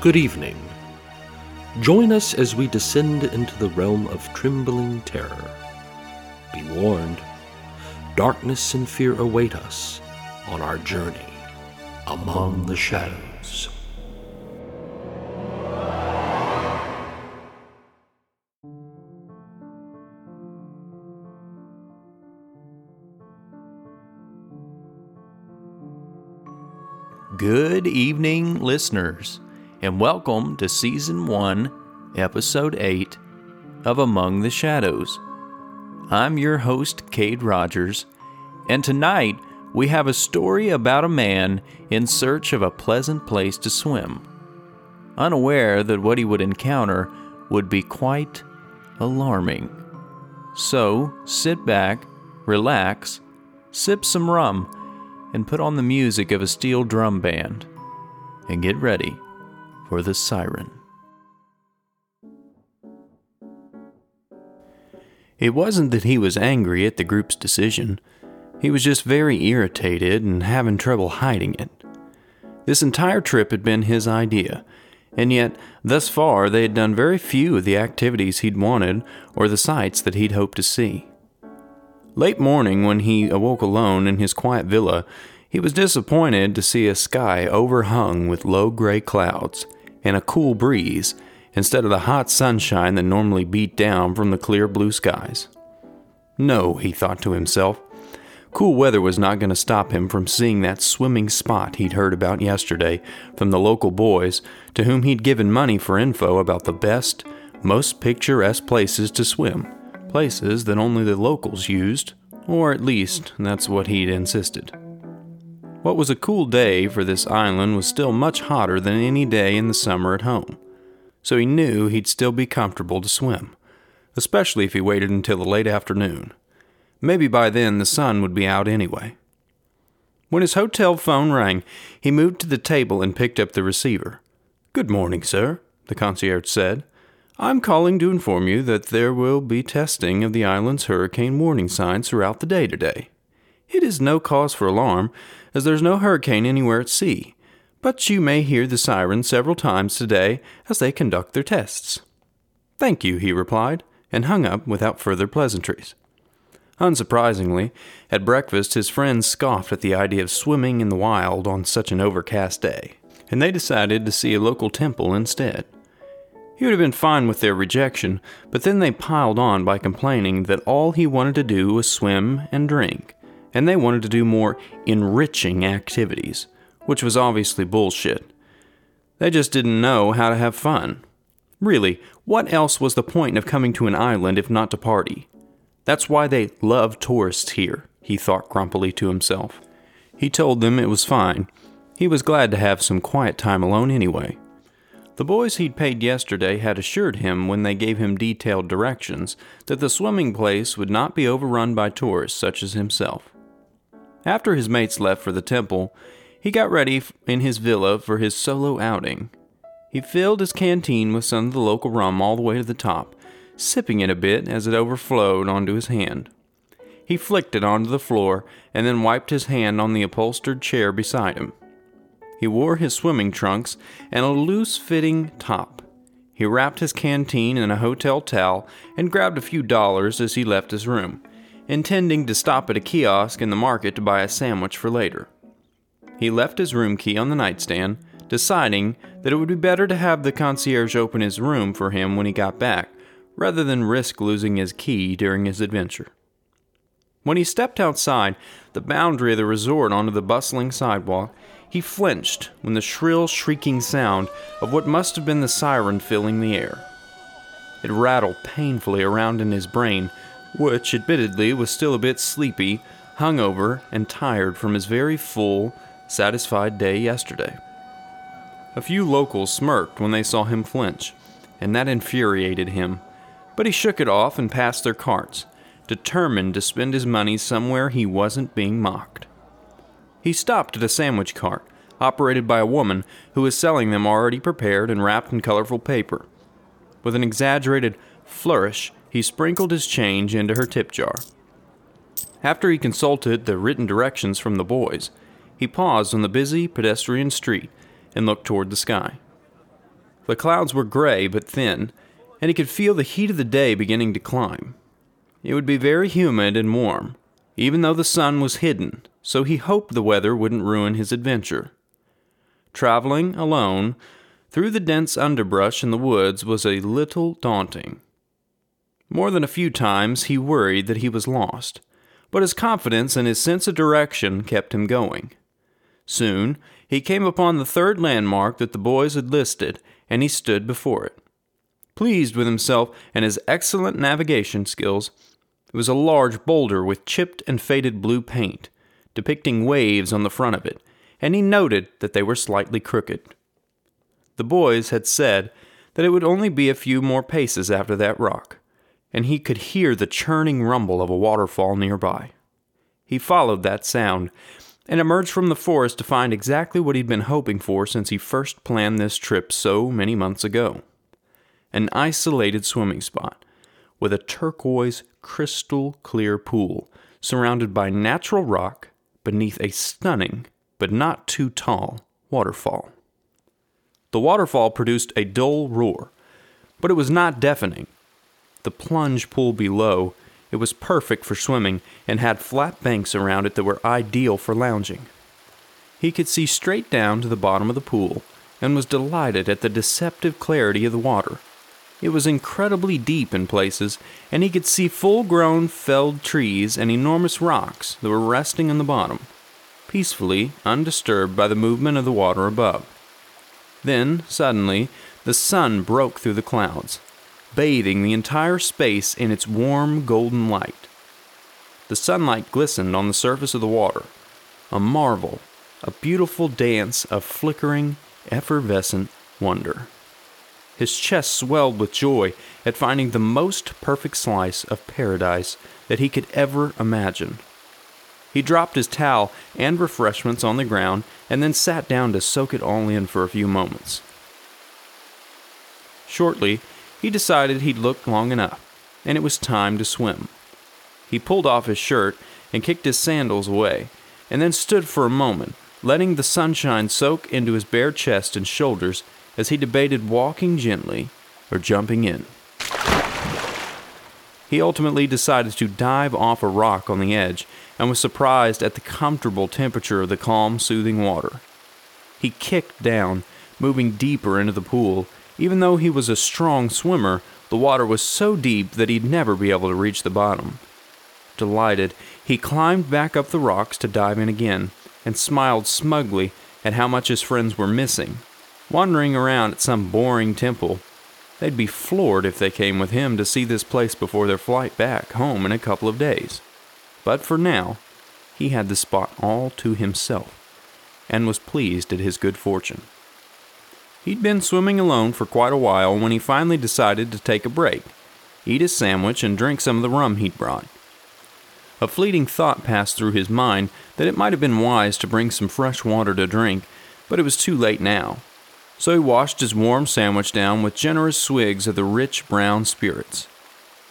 Good evening. Join us as we descend into the realm of trembling terror. Be warned, darkness and fear await us on our journey among the shadows. Good evening, listeners, and welcome to Season 1, Episode 8 of Among the Shadows. I'm your host, Cade Rogers, and tonight we have a story about a man in search of a pleasant place to swim, unaware that what he would encounter would be quite alarming. So sit back, relax, sip some rum, and put on the music of a steel drum band and get ready for the siren. It wasn't that he was angry at the group's decision. He was just very irritated and having trouble hiding it. This entire trip had been his idea, and yet, thus far, they had done very few of the activities he'd wanted or the sights that he'd hoped to see. Late morning, when he awoke alone in his quiet villa, he was disappointed to see a sky overhung with low gray clouds and a cool breeze instead of the hot sunshine that normally beat down from the clear blue skies. No, he thought to himself. Cool weather was not going to stop him from seeing that swimming spot he'd heard about yesterday from the local boys to whom he'd given money for info about the best, most picturesque places to swim places that only the locals used, or at least that's what he'd insisted. What was a cool day for this island was still much hotter than any day in the summer at home, so he knew he'd still be comfortable to swim, especially if he waited until the late afternoon. Maybe by then the sun would be out anyway. When his hotel phone rang, he moved to the table and picked up the receiver. Good morning, sir, the concierge said. I'm calling to inform you that there will be testing of the island's hurricane warning signs throughout the day today. It is no cause for alarm, as there's no hurricane anywhere at sea, but you may hear the siren several times today as they conduct their tests. Thank you, he replied, and hung up without further pleasantries. Unsurprisingly, at breakfast his friends scoffed at the idea of swimming in the wild on such an overcast day, and they decided to see a local temple instead. He would have been fine with their rejection, but then they piled on by complaining that all he wanted to do was swim and drink, and they wanted to do more enriching activities, which was obviously bullshit. They just didn't know how to have fun. Really, what else was the point of coming to an island if not to party? That's why they love tourists here, he thought grumpily to himself. He told them it was fine. He was glad to have some quiet time alone anyway. The boys he'd paid yesterday had assured him when they gave him detailed directions that the swimming place would not be overrun by tourists such as himself. After his mates left for the temple, he got ready in his villa for his solo outing. He filled his canteen with some of the local rum all the way to the top, sipping it a bit as it overflowed onto his hand. He flicked it onto the floor and then wiped his hand on the upholstered chair beside him. He wore his swimming trunks and a loose fitting top. He wrapped his canteen in a hotel towel and grabbed a few dollars as he left his room, intending to stop at a kiosk in the market to buy a sandwich for later. He left his room key on the nightstand, deciding that it would be better to have the concierge open his room for him when he got back, rather than risk losing his key during his adventure. When he stepped outside the boundary of the resort onto the bustling sidewalk, he flinched when the shrill, shrieking sound of what must have been the siren filling the air. It rattled painfully around in his brain, which admittedly was still a bit sleepy, hungover, and tired from his very full, satisfied day yesterday. A few locals smirked when they saw him flinch, and that infuriated him, but he shook it off and passed their carts, determined to spend his money somewhere he wasn't being mocked. He stopped at a sandwich cart, operated by a woman who was selling them already prepared and wrapped in colorful paper. With an exaggerated flourish, he sprinkled his change into her tip jar. After he consulted the written directions from the boys, he paused on the busy pedestrian street and looked toward the sky. The clouds were gray but thin, and he could feel the heat of the day beginning to climb. It would be very humid and warm, even though the sun was hidden, so he hoped the weather wouldn't ruin his adventure. Traveling alone through the dense underbrush in the woods was a little daunting. More than a few times he worried that he was lost, but his confidence and his sense of direction kept him going. Soon he came upon the third landmark that the boys had listed, and he stood before it. Pleased with himself and his excellent navigation skills, it was a large boulder with chipped and faded blue paint, depicting waves on the front of it, and he noted that they were slightly crooked. The boys had said that it would only be a few more paces after that rock, and he could hear the churning rumble of a waterfall nearby. He followed that sound and emerged from the forest to find exactly what he'd been hoping for since he first planned this trip so many months ago an isolated swimming spot with a turquoise, crystal clear pool surrounded by natural rock beneath a stunning, but not too tall, waterfall. The waterfall produced a dull roar, but it was not deafening. The plunge pool below, it was perfect for swimming and had flat banks around it that were ideal for lounging. He could see straight down to the bottom of the pool and was delighted at the deceptive clarity of the water. It was incredibly deep in places, and he could see full grown felled trees and enormous rocks that were resting on the bottom, peacefully undisturbed by the movement of the water above. Then, suddenly, the sun broke through the clouds, bathing the entire space in its warm golden light. The sunlight glistened on the surface of the water, a marvel, a beautiful dance of flickering, effervescent wonder. His chest swelled with joy at finding the most perfect slice of paradise that he could ever imagine. He dropped his towel and refreshments on the ground and then sat down to soak it all in for a few moments. Shortly, he decided he'd looked long enough, and it was time to swim. He pulled off his shirt and kicked his sandals away, and then stood for a moment, letting the sunshine soak into his bare chest and shoulders as he debated walking gently or jumping in. He ultimately decided to dive off a rock on the edge and was surprised at the comfortable temperature of the calm, soothing water. He kicked down, moving deeper into the pool. Even though he was a strong swimmer, the water was so deep that he'd never be able to reach the bottom. Delighted, he climbed back up the rocks to dive in again and smiled smugly at how much his friends were missing. Wandering around at some boring temple, they'd be floored if they came with him to see this place before their flight back home in a couple of days. But for now, he had the spot all to himself and was pleased at his good fortune. He'd been swimming alone for quite a while when he finally decided to take a break, eat his sandwich, and drink some of the rum he'd brought. A fleeting thought passed through his mind that it might have been wise to bring some fresh water to drink, but it was too late now so he washed his warm sandwich down with generous swigs of the rich brown spirits.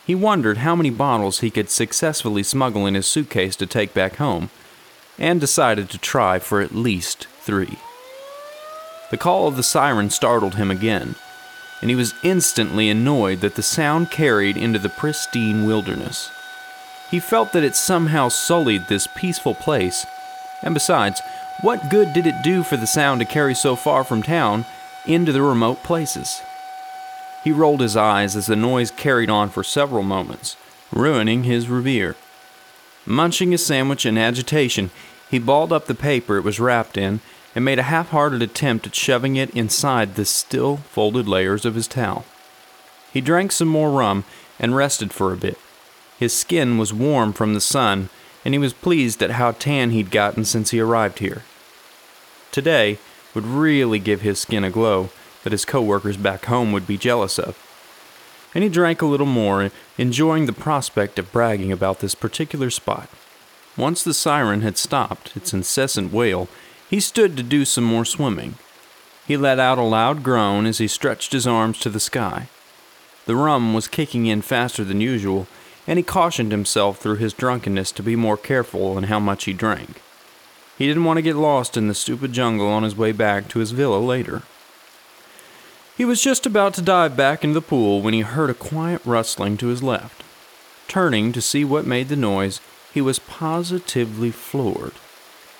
He wondered how many bottles he could successfully smuggle in his suitcase to take back home, and decided to try for at least three. The call of the siren startled him again, and he was instantly annoyed that the sound carried into the pristine wilderness. He felt that it somehow sullied this peaceful place, and besides, what good did it do for the sound to carry so far from town into the remote places. He rolled his eyes as the noise carried on for several moments, ruining his reverie. Munching his sandwich in agitation, he balled up the paper it was wrapped in and made a half hearted attempt at shoving it inside the still folded layers of his towel. He drank some more rum and rested for a bit. His skin was warm from the sun, and he was pleased at how tan he'd gotten since he arrived here. Today, would really give his skin a glow that his coworkers back home would be jealous of. And he drank a little more, enjoying the prospect of bragging about this particular spot. Once the siren had stopped its incessant wail, he stood to do some more swimming. He let out a loud groan as he stretched his arms to the sky. The rum was kicking in faster than usual, and he cautioned himself through his drunkenness to be more careful in how much he drank. He didn't want to get lost in the stupid jungle on his way back to his villa later. He was just about to dive back into the pool when he heard a quiet rustling to his left. Turning to see what made the noise, he was positively floored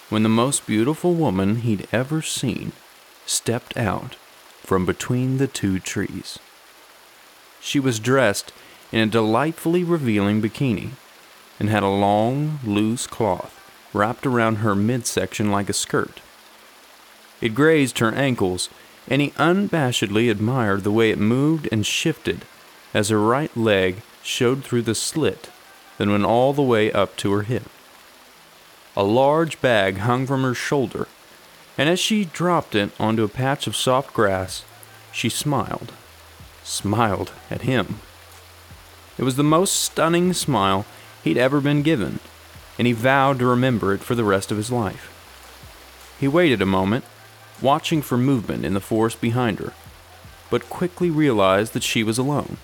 when the most beautiful woman he'd ever seen stepped out from between the two trees. She was dressed in a delightfully revealing bikini and had a long, loose cloth wrapped around her midsection like a skirt. It grazed her ankles, and he unabashedly admired the way it moved and shifted as her right leg showed through the slit, then went all the way up to her hip. A large bag hung from her shoulder, and as she dropped it onto a patch of soft grass, she smiled. Smiled at him. It was the most stunning smile he'd ever been given, and he vowed to remember it for the rest of his life. He waited a moment, watching for movement in the forest behind her, but quickly realized that she was alone.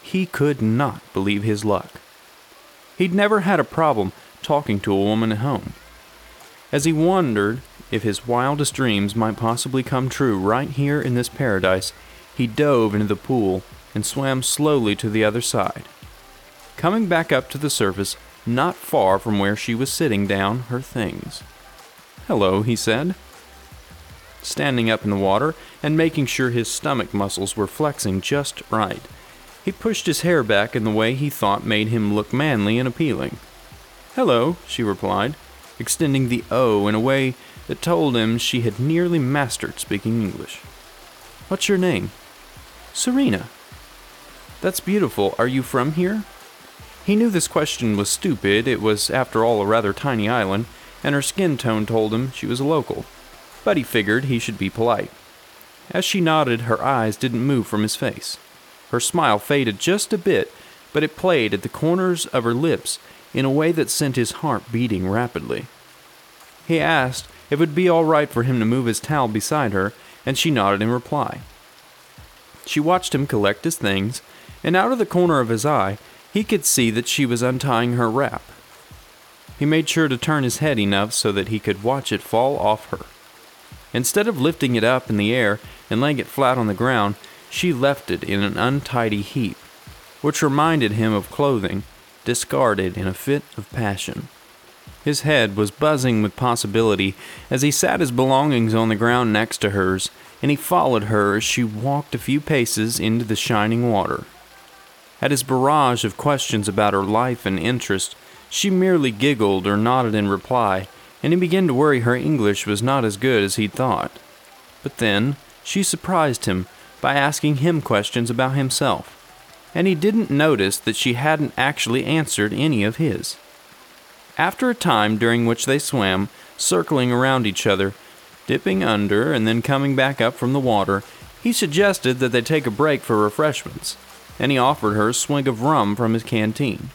He could not believe his luck. He'd never had a problem talking to a woman at home. As he wondered if his wildest dreams might possibly come true right here in this paradise, he dove into the pool and swam slowly to the other side. Coming back up to the surface, not far from where she was sitting down her things. Hello, he said. Standing up in the water and making sure his stomach muscles were flexing just right, he pushed his hair back in the way he thought made him look manly and appealing. Hello, she replied, extending the O in a way that told him she had nearly mastered speaking English. What's your name? Serena. That's beautiful. Are you from here? He knew this question was stupid. It was, after all, a rather tiny island, and her skin tone told him she was a local. But he figured he should be polite. As she nodded, her eyes didn't move from his face. Her smile faded just a bit, but it played at the corners of her lips in a way that sent his heart beating rapidly. He asked if it would be all right for him to move his towel beside her, and she nodded in reply. She watched him collect his things, and out of the corner of his eye, he could see that she was untying her wrap. He made sure to turn his head enough so that he could watch it fall off her. Instead of lifting it up in the air and laying it flat on the ground, she left it in an untidy heap, which reminded him of clothing discarded in a fit of passion. His head was buzzing with possibility as he sat his belongings on the ground next to hers, and he followed her as she walked a few paces into the shining water. At his barrage of questions about her life and interest, she merely giggled or nodded in reply, and he began to worry her English was not as good as he'd thought. But then, she surprised him by asking him questions about himself and he didn't notice that she hadn't actually answered any of his. After a time during which they swam, circling around each other, dipping under and then coming back up from the water, he suggested that they take a break for refreshments, and he offered her a swig of rum from his canteen.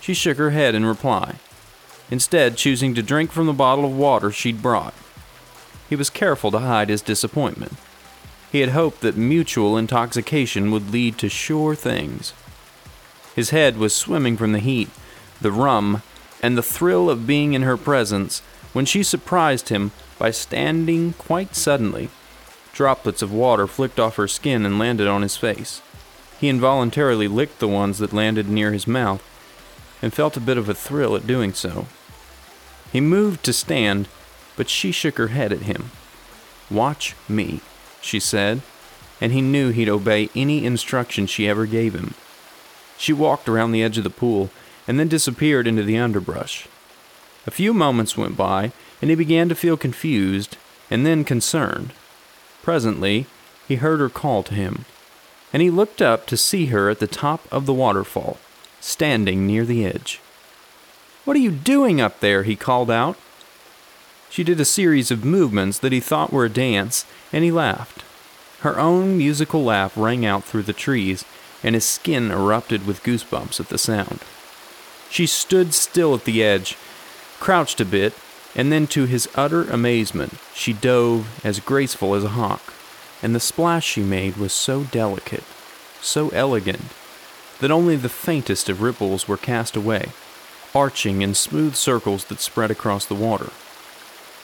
She shook her head in reply, instead, choosing to drink from the bottle of water she'd brought. He was careful to hide his disappointment. He had hoped that mutual intoxication would lead to sure things. His head was swimming from the heat, the rum, and the thrill of being in her presence when she surprised him by standing quite suddenly. Droplets of water flicked off her skin and landed on his face. He involuntarily licked the ones that landed near his mouth and felt a bit of a thrill at doing so. He moved to stand, but she shook her head at him. Watch me she said, and he knew he'd obey any instruction she ever gave him. She walked around the edge of the pool and then disappeared into the underbrush. A few moments went by, and he began to feel confused and then concerned. Presently, he heard her call to him, and he looked up to see her at the top of the waterfall, standing near the edge. What are you doing up there? he called out. She did a series of movements that he thought were a dance, and he laughed. Her own musical laugh rang out through the trees, and his skin erupted with goosebumps at the sound. She stood still at the edge, crouched a bit, and then, to his utter amazement, she dove as graceful as a hawk, and the splash she made was so delicate, so elegant, that only the faintest of ripples were cast away, arching in smooth circles that spread across the water.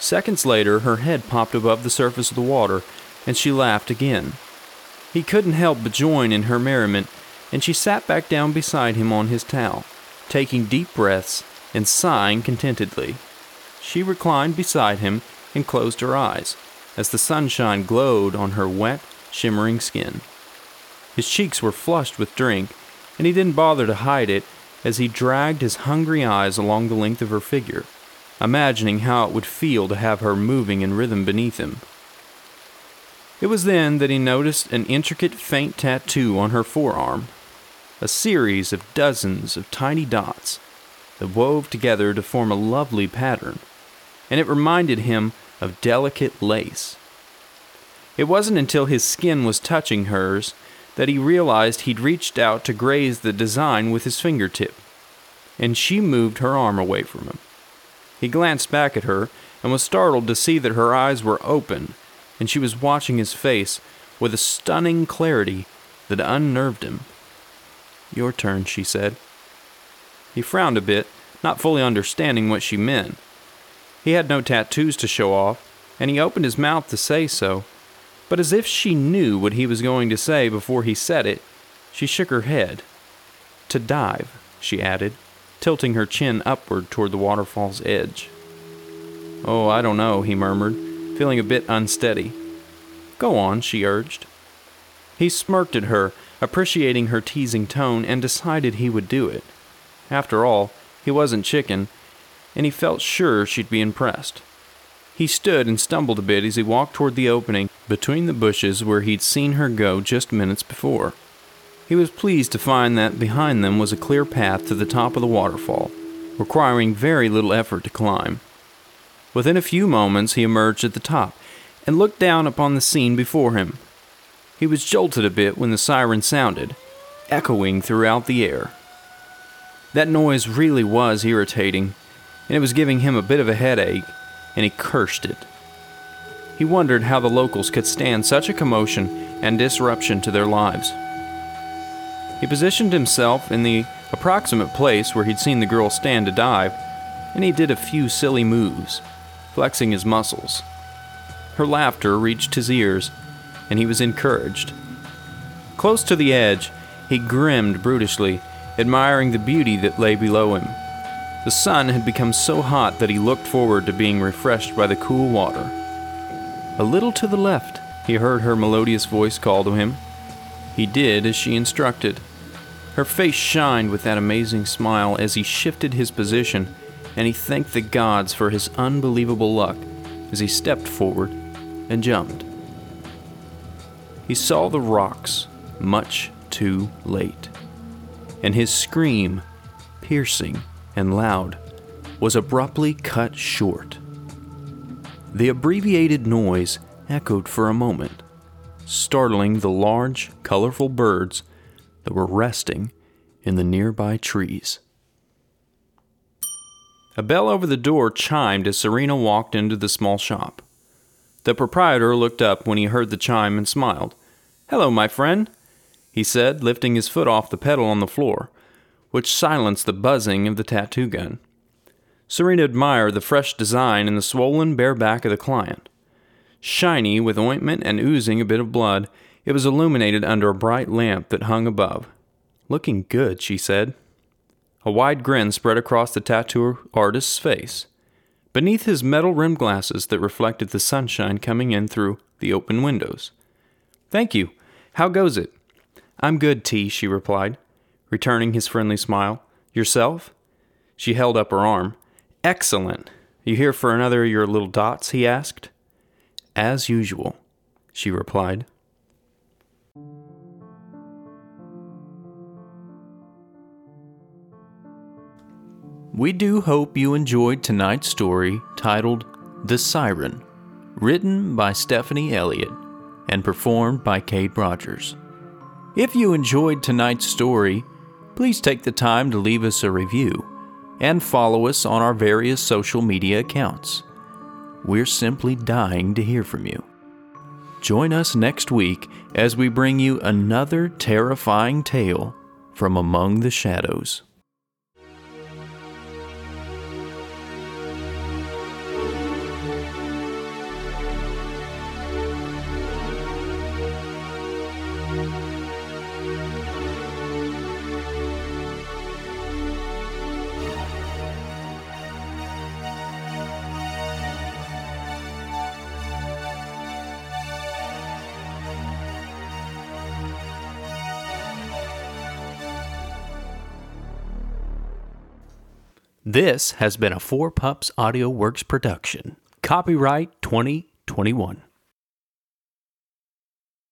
Seconds later, her head popped above the surface of the water, and she laughed again, He couldn't help but join in her merriment, and she sat back down beside him on his towel, taking deep breaths and sighing contentedly. She reclined beside him and closed her eyes as the sunshine glowed on her wet, shimmering skin. His cheeks were flushed with drink, and he didn't bother to hide it as he dragged his hungry eyes along the length of her figure, imagining how it would feel to have her moving in rhythm beneath him. It was then that he noticed an intricate faint tattoo on her forearm, a series of dozens of tiny dots that wove together to form a lovely pattern, and it reminded him of delicate lace. It wasn't until his skin was touching hers that he realized he'd reached out to graze the design with his fingertip, and she moved her arm away from him. He glanced back at her and was startled to see that her eyes were open and she was watching his face with a stunning clarity that unnerved him. Your turn, she said. He frowned a bit, not fully understanding what she meant. He had no tattoos to show off, and he opened his mouth to say so, but as if she knew what he was going to say before he said it, she shook her head. To dive, she added, tilting her chin upward toward the waterfall's edge. Oh, I don't know, he murmured, feeling a bit unsteady. Go on, she urged. He smirked at her, appreciating her teasing tone, and decided he would do it. After all, he wasn't chicken, and he felt sure she'd be impressed. He stood and stumbled a bit as he walked toward the opening between the bushes where he'd seen her go just minutes before. He was pleased to find that behind them was a clear path to the top of the waterfall, requiring very little effort to climb. Within a few moments, he emerged at the top and looked down upon the scene before him. He was jolted a bit when the siren sounded, echoing throughout the air. That noise really was irritating, and it was giving him a bit of a headache, and he cursed it. He wondered how the locals could stand such a commotion and disruption to their lives. He positioned himself in the approximate place where he'd seen the girl stand to dive, and he did a few silly moves, flexing his muscles. Her laughter reached his ears, and he was encouraged. Close to the edge, he grinned brutishly, admiring the beauty that lay below him. The sun had become so hot that he looked forward to being refreshed by the cool water. A little to the left, he heard her melodious voice call to him. He did as she instructed. Her face shined with that amazing smile as he shifted his position, and he thanked the gods for his unbelievable luck as he stepped forward and jumped. He saw the rocks much too late, and his scream, piercing and loud, was abruptly cut short. The abbreviated noise echoed for a moment, startling the large, colorful birds that were resting in the nearby trees. A bell over the door chimed as Serena walked into the small shop. The proprietor looked up when he heard the chime and smiled. Hello, my friend, he said, lifting his foot off the pedal on the floor which silenced the buzzing of the tattoo gun. Serena admired the fresh design in the swollen bare back of the client. Shiny with ointment and oozing a bit of blood, it was illuminated under a bright lamp that hung above. Looking good, she said. A wide grin spread across the tattoo artist's face. Beneath his metal rimmed glasses that reflected the sunshine coming in through the open windows. Thank you. How goes it? I'm good, T, she replied returning his friendly smile. Yourself? She held up her arm. Excellent. You here for another of your little dots? he asked. As usual, she replied. We do hope you enjoyed tonight's story titled The Siren, written by Stephanie Elliott and performed by Kate Rogers. If you enjoyed tonight's story, please take the time to leave us a review and follow us on our various social media accounts. We're simply dying to hear from you. Join us next week as we bring you another terrifying tale from among the shadows. This has been a Four Pups Audio Works production. Copyright 2021.